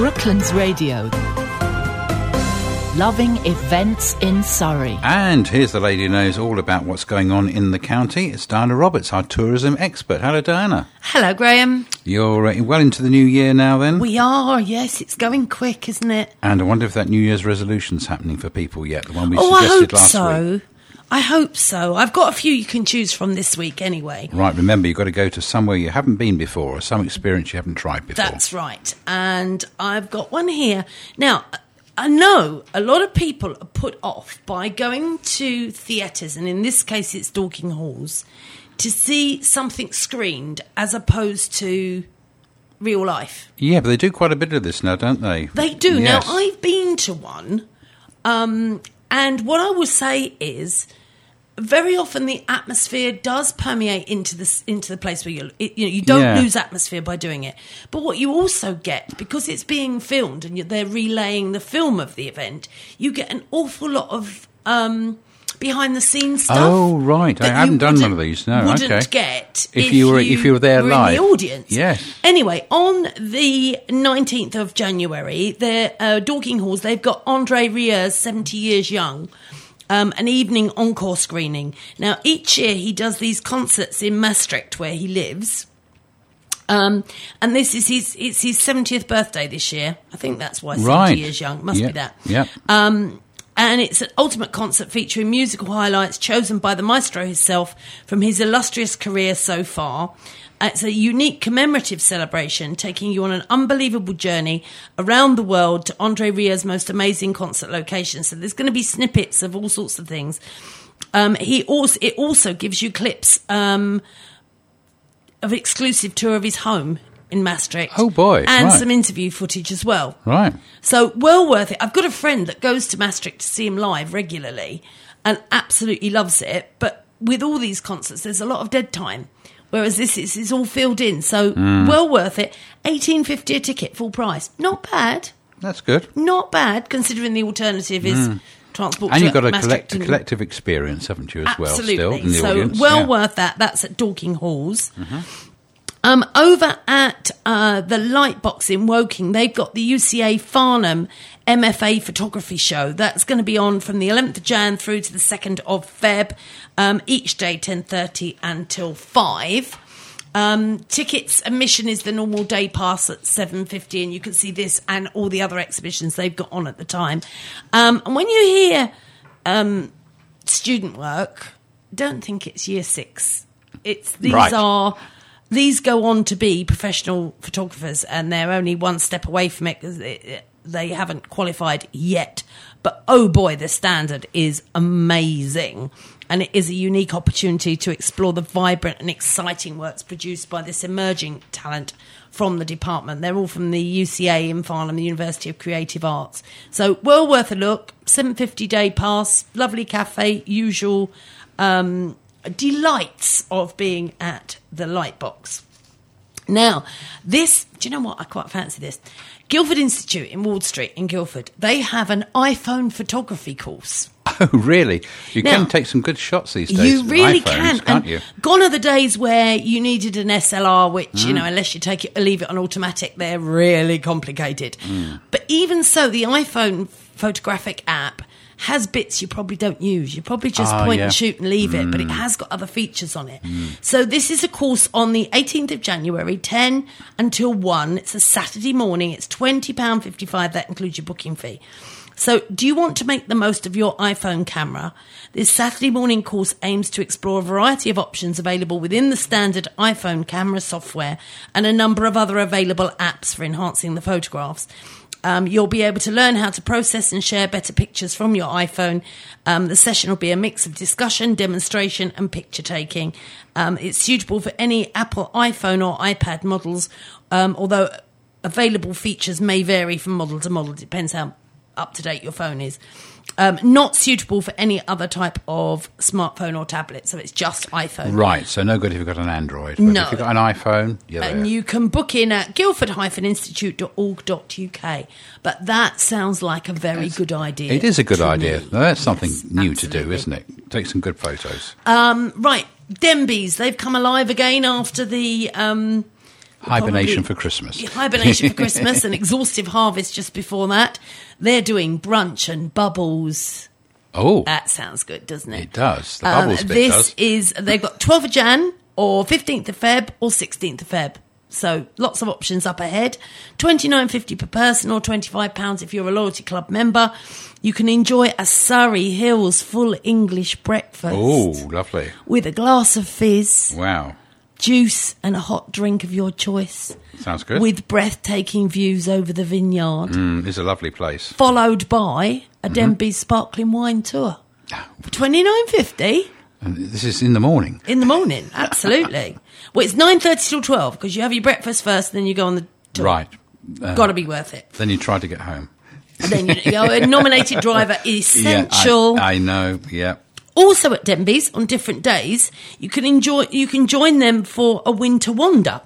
Brooklands Radio. Loving events in Surrey. And here's the lady who knows all about what's going on in the county. It's Diana Roberts, our tourism expert. Hello, Diana. Hello, Graham. You're uh, well into the new year now, then? We are, yes. It's going quick, isn't it? and I wonder if that New Year's resolution's happening for people yet, the one we oh, I suggested hope last so. week. I hope so. I've got a few you can choose from this week anyway. Right, remember, you've got to go to somewhere you haven't been before or some experience you haven't tried before. That's right. And I've got one here. Now, I know a lot of people are put off by going to theatres, and in this case it's Dorking Halls, to see something screened as opposed to real life. Yeah, but they do quite a bit of this now, don't they? They do. Yes. Now, I've been to one, um, and what I will say is, very often the atmosphere does permeate into the into the place where you it, you know you don't Yeah. lose atmosphere by doing it. But what you also get because it's being filmed and they're relaying the film of the event, you get an awful lot of um, behind the scenes stuff. Oh, right. I haven't done one of these. No, wouldn't okay. get If you were- if you were there were live. in the audience. Yes. Anyway, on the 19th of January, the uh, Dorking Halls, they've got Andre Rieu's 70 Years Young, um, an evening encore screening. Now, each year he does these concerts in Maastricht, where he lives. Um, and this is his, it's his 70th birthday this year. I think that's why 70 Right. years young. Must Yeah, be that. yeah. Um, and it's an ultimate concert featuring musical highlights chosen by the maestro himself from his illustrious career so far. It's a unique commemorative celebration taking you on an unbelievable journey around the world to Andre Rieu's most amazing concert locations. So there's going to be snippets of all sorts of things. Um, he also it also gives you clips um, of exclusive tour of his home in Maastricht. Oh, boy, and right. some interview footage as well. Right. So well worth it. I've got a friend that goes to Maastricht to see him live regularly and absolutely loves it. But with all these concerts, there's a lot of dead time. Whereas this is, is all filled in, so Mm. well worth it. Eighteen fifty a ticket, full price. Not bad, That's good. not bad considering the alternative is transport. Mm. And you've got a collect- collective experience, haven't you, as Absolutely. well, Absolutely. so audience? well yeah. Mm-hmm. worth that. That's at Dorking Halls. Um, over at uh, the Lightbox in Woking, they've got the UCA Farnham MFA photography show. That's going to be on from the 11th of Jan through to the 2nd of Feb, um, each day 10.30 until 5. Um, tickets admission is the normal day pass at 7.50 and you can see this and all the other exhibitions they've got on at the time. Um, and when you hear um, student work, don't think it's year six. It's these Right. are these go on to be professional photographers, and they're only one step away from it because they haven't qualified yet. But oh boy, the standard is amazing, and it is a unique opportunity to explore the vibrant and exciting works produced by this emerging talent from the department. They're all from the UCA in Farnham, the University of Creative Arts. So well worth a look. Seven fifty day pass, lovely cafe, usual um, delights of being at the Lightbox. Now, this, do you know what? I quite fancy this. Guildford Institute in Ward Street in Guildford, they have an iPhone photography course. Oh, really? You Now- can take some good shots these days. You with really iPhones, can. can't and you? Gone are the days where you needed an SLR, which, Mm. you know, unless you take it leave it on automatic, they're really complicated. Mm. But even so, the iPhone photographic app has bits you probably don't use. You probably just Ah, point yeah. and shoot and leave it, but it has got other features on it. So this is a course on the 18th of January, 10 until 1. It's a Saturday morning. It's £20.55. That includes your booking fee. So, do you want to make the most of your iPhone camera? This Saturday morning course aims to explore a variety of options available within the standard iPhone camera software and a number of other available apps for enhancing the photographs. Um, you'll be able to learn how to process and share better pictures from your iPhone. Um, the session will be a mix of discussion, demonstration, and picture taking. Um, it's suitable for any Apple iPhone or iPad models, um, although available features may vary from model to model. Depends how up to date your phone is. Um, not suitable for any other type of smartphone or tablet, so it's just iPhone. Right, so no good if you've got an Android. But No. if you've got an iPhone, you're. And you can book in at guildford-institute.org.uk. But that sounds like a very good idea. it is a good idea. Now, that's something Yes, new to do, isn't it? Take some good photos. Um, right, Denbies, they've come alive again after the um, Hibernation for Christmas. Hibernation for Christmas and exhaustive harvest just before that. They're doing brunch and bubbles. Oh, That sounds good, doesn't it? it does. The Um, bit this does. is they've got 12th of Jan or 15th of Feb or 16th of Feb. So lots of options up ahead. Twenty nine fifty per person or twenty five pounds if you're a loyalty club member. You can enjoy a Surrey Hills full English breakfast Oh, lovely. with a glass of fizz, Wow. Juice, and a hot drink of your choice, Sounds good. with breathtaking views over the vineyard Mm, it's a lovely place. followed by a Mm-hmm. Denbies sparkling wine tour twenty nine fifty And this is in the morning. in the morning. Absolutely. well, it's nine thirty till twelve because you have your breakfast first, and then you go on the tour. Right. Uh, Got to be worth it. Then you try to get home. And then you, you know, a nominated driver is essential. Yeah, I, I know. Yeah. Also at Denbies on different days, you can enjoy. You can join them for a winter wander.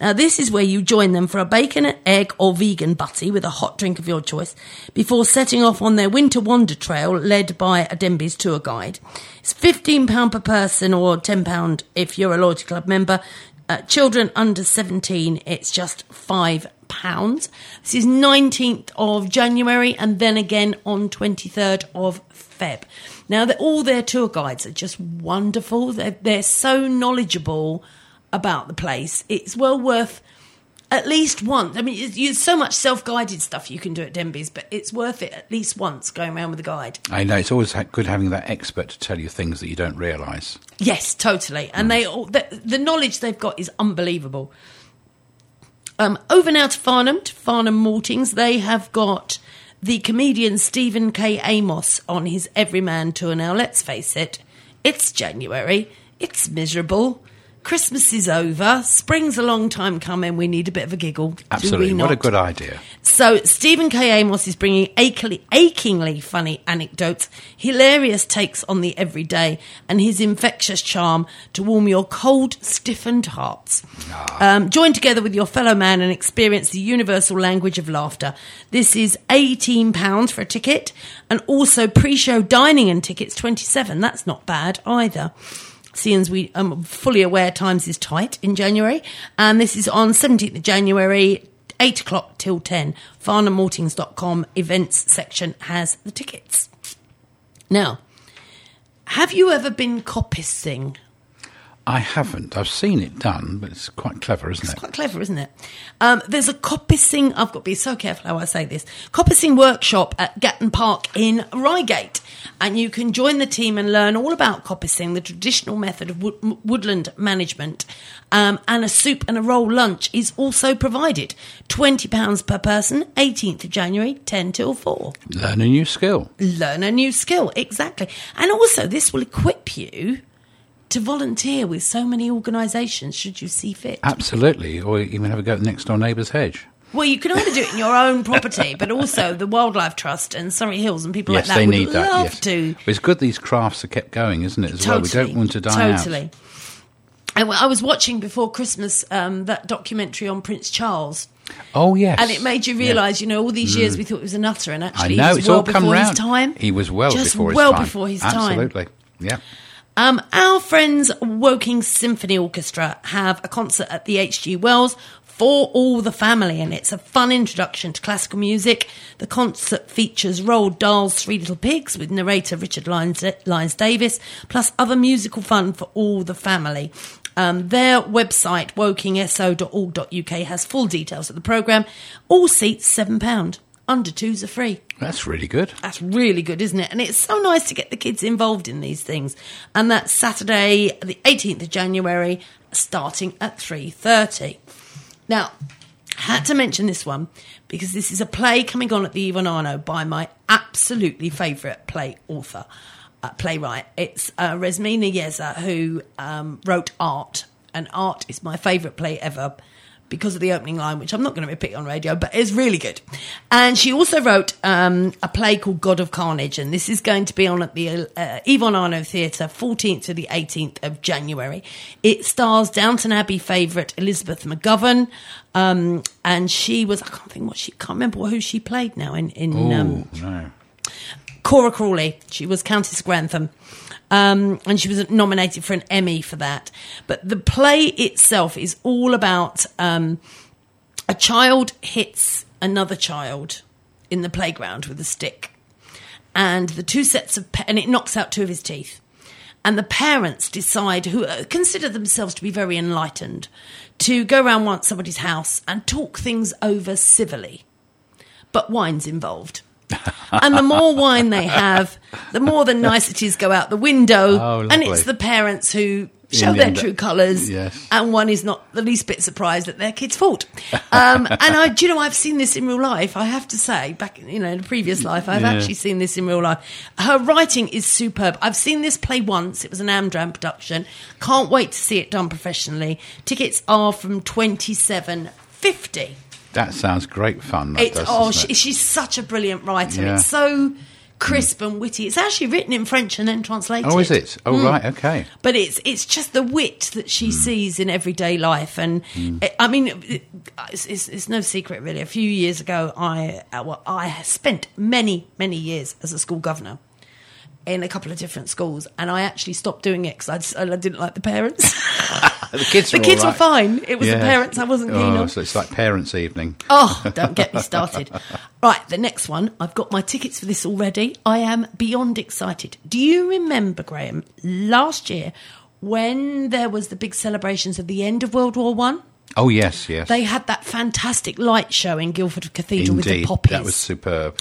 Now, this is where you join them for a bacon, egg, or vegan butty with a hot drink of your choice before setting off on their winter wander trail led by a Denbies tour guide. It's £15 per person or £10 if you're a Loyalty Club member. Uh, children under 17, it's just £5. This is 19th of January and then again on 23rd of Feb. Now, all their tour guides are just wonderful. They're, they're so knowledgeable about the place. It's well worth at least once. I mean, there's so much self-guided stuff you can do at Denbies, but it's worth it at least once going around with a guide. I know. It's always good having that expert to tell you things that you don't realise. Yes, totally. And they all, the, the knowledge they've got is unbelievable. Um, over now to Farnham, to Farnham Maltings, they have got the comedian Stephen K. Amos on his Everyman tour. Now, let's face it, it's January, it's miserable. Christmas is over. Spring's a long time coming. We need a bit of a giggle. Absolutely. What a good idea. So Stephen K. Amos is bringing achingly, achingly funny anecdotes, hilarious takes on the everyday, and his infectious charm to warm your cold, stiffened hearts. Um, join together with your fellow man and experience the universal language of laughter. This is eighteen pounds for a ticket, and also pre-show dining and tickets twenty-seven. That's not bad either seeing as we um fully aware times is tight in January. And this is on 17th of January, 8 o'clock till 10. FarnhamMaltings.com events section has the tickets. Now, have you ever been coppicing? I haven't. I've seen it done, but it's quite clever, isn't it? It's quite clever, isn't it? Um, there's a coppicing, I've got to be so careful how I say this, coppicing workshop at Gatton Park in Reigate. And you can join the team and learn all about coppicing, the traditional method of wood, woodland management. Um, and a soup and a roll lunch is also provided. £20 per person, 18th of January, 10 till 4 Learn a new skill. learn a new skill. Exactly. And also, this will equip you to volunteer with so many organisations should you see fit. Absolutely. Or even have a go at the next door neighbour's hedge. Well, you can either do it in your own property, but also the Wildlife Trust and Surrey Hills and people yes, like that they would need that. love Yes. to. But it's good these crafts are kept going, isn't it? As well, we don't want to die out. totally. I was watching before Christmas um, that documentary on Prince Charles, Oh yes. and it made you realise, you know, all these years we thought he was a nutter, and actually, I know he was it's well all come before round. his time. He was well Just before his well time. before his time. Absolutely. Yeah. Um, our friends Woking Symphony Orchestra have a concert at the HG Wells for all the family, and it's a fun introduction to classical music. The concert features Roald Dahl's Three Little Pigs with narrator Richard Lyons, Lyons Davis, plus other musical fun for all the family. Um, their website, wokingso.org.uk, has full details of the programme. All seats £7. Under twos are free. That's really good. That's really good, isn't it? And it's so nice to get the kids involved in these things. And that's Saturday, the 18th of January, starting at 3.30. Now, I had to mention this one because this is a play coming on at the Yvonne Arnaud by my absolutely favourite play author, uh, playwright. It's uh, Resmina Yeza, who um, wrote Art. And Art is my favourite play ever because of the opening line, which I'm not going to repeat on radio, but it's really good. And she also wrote um, a play called God of Carnage, and this is going to be on at the uh, Yvonne Arnaud Theatre, 14th to the 18th of January. It stars Downton Abbey favourite Elizabeth McGovern, um, and she was I can't think what she can't remember who she played now in in. Oh Um, no. Cora Crawley. She was Countess Grantham. Um, and she was nominated for an Emmy for that. But the play itself is all about um, a child hits another child in the playground with a stick. And the two sets of, pa- and it knocks out two of his teeth. And the parents decide, who uh, consider themselves to be very enlightened, to go around once somebody's house and talk things over civilly. But wine's involved. And the more wine they have, the more the niceties go out the window. Oh, and it's the parents who show In the their true colours. Yes. And one is not the least bit surprised at their kid's fault. Um, and I, do you know, I've seen this in real life. I have to say, back you know, in a previous life, I've Yeah. actually seen this in real life. Her writing is superb. I've seen this play once. It was an Amdram production. Can't wait to see it done professionally. Tickets are from twenty seven fifty. That sounds great fun. That It's does, oh, she, it? she's such a brilliant writer. Yeah. It's so mm. crisp and witty. It's actually written in French and then translated. Oh, is it? Oh, mm. right. Okay. But it's it's just the wit that she mm. sees in everyday life, and it, I mean, it, it's, it's, it's no secret really. A few years ago, I uh, well, I spent many many years as a school governor in a couple of different schools, and I actually stopped doing it because I, I didn't like the parents. The kids, the kids all were fine. It was the parents I wasn't keen Oh, on. so it's like parents' evening. Oh, don't get me started. Right, the next one. I've got my tickets for this already. I am beyond excited. Do you remember, Graham, last year when there was the big celebrations of the end of World War One? Oh, yes, yes. They had that fantastic light show in Guildford Cathedral with the Indeed, poppies. that was superb.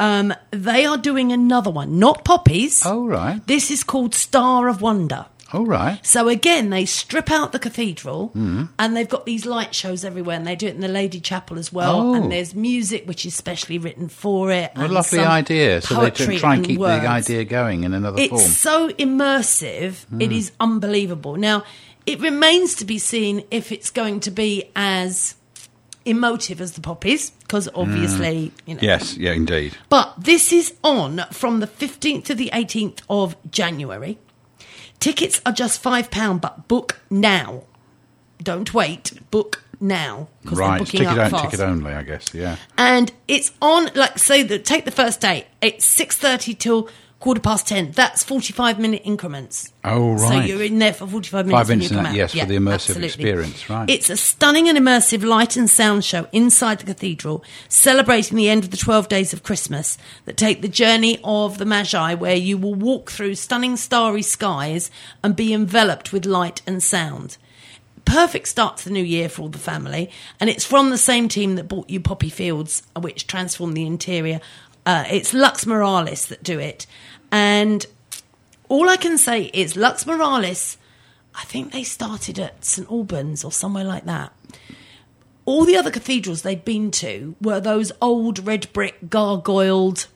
Um, they are doing another one, not poppies. Oh, right. This is called Star of Wonder. Oh, right. So again, they strip out the cathedral, Hmm. and they've got these light shows everywhere, and they do it in the Lady Chapel as well. Oh. And there's music which is specially written for it. What a lovely idea. So they try and and keep words. the idea going in another It's form. Hmm. so immersive; it is unbelievable. Now, it remains to be seen if it's going to be as emotive as the poppies, because obviously, mm. you know. Yes, yeah, indeed. But this is on from the 15th to the 18th of January. Tickets are just £5, but book now. Don't wait, book now. Because they're Right, booking ticket, up fast. ticket only, I guess, yeah. And it's on, like, say, the, take the first date. It's 6.30 till quarter past 10. That's 45 minute increments. Oh, right. So you're in there for 45 minutes. Five minutes you in that, out. yes, for the immersive experience, right. It's a stunning and immersive light and sound show inside the cathedral, celebrating the end of the 12 days of Christmas that take the journey of the Magi, where you will walk through stunning starry skies and be enveloped with light and sound. Perfect start to the new year for all the family, and it's from the same team that bought you Poppy Fields, which transformed the interior. Uh, it's Luxmuralis that do it, and all I can say is Luxmuralis. I think they started at St Albans or somewhere like that. All the other cathedrals they'd been to were those old red brick gargoyled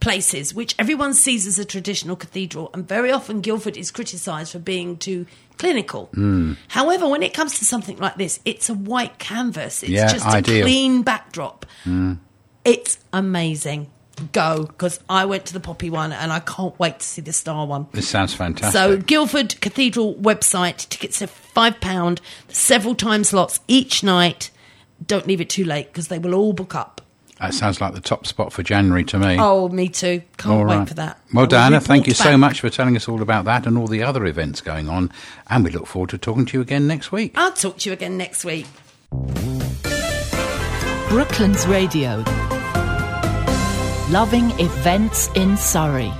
places, which everyone sees as a traditional cathedral, and very often Guildford is criticised for being too clinical. Hmm. However, when it comes to something like this, it's a white canvas. It's Yeah, just ideal. a clean backdrop. It's amazing. Go because I went to the Poppy one and I can't wait to see the Star one. This sounds fantastic. So Guildford Cathedral website tickets are five pound, several time slots each night. Don't leave it too late because they will all book up. that sounds like the top spot for January to me. Oh, me too. Can't All wait right. for that. Well, I Diana, thank you report so much for telling us all about that and all the other events going on. And we look forward to talking to you again next week. I'll talk to you again next week. Brooklands Radio. Loving events in Surrey.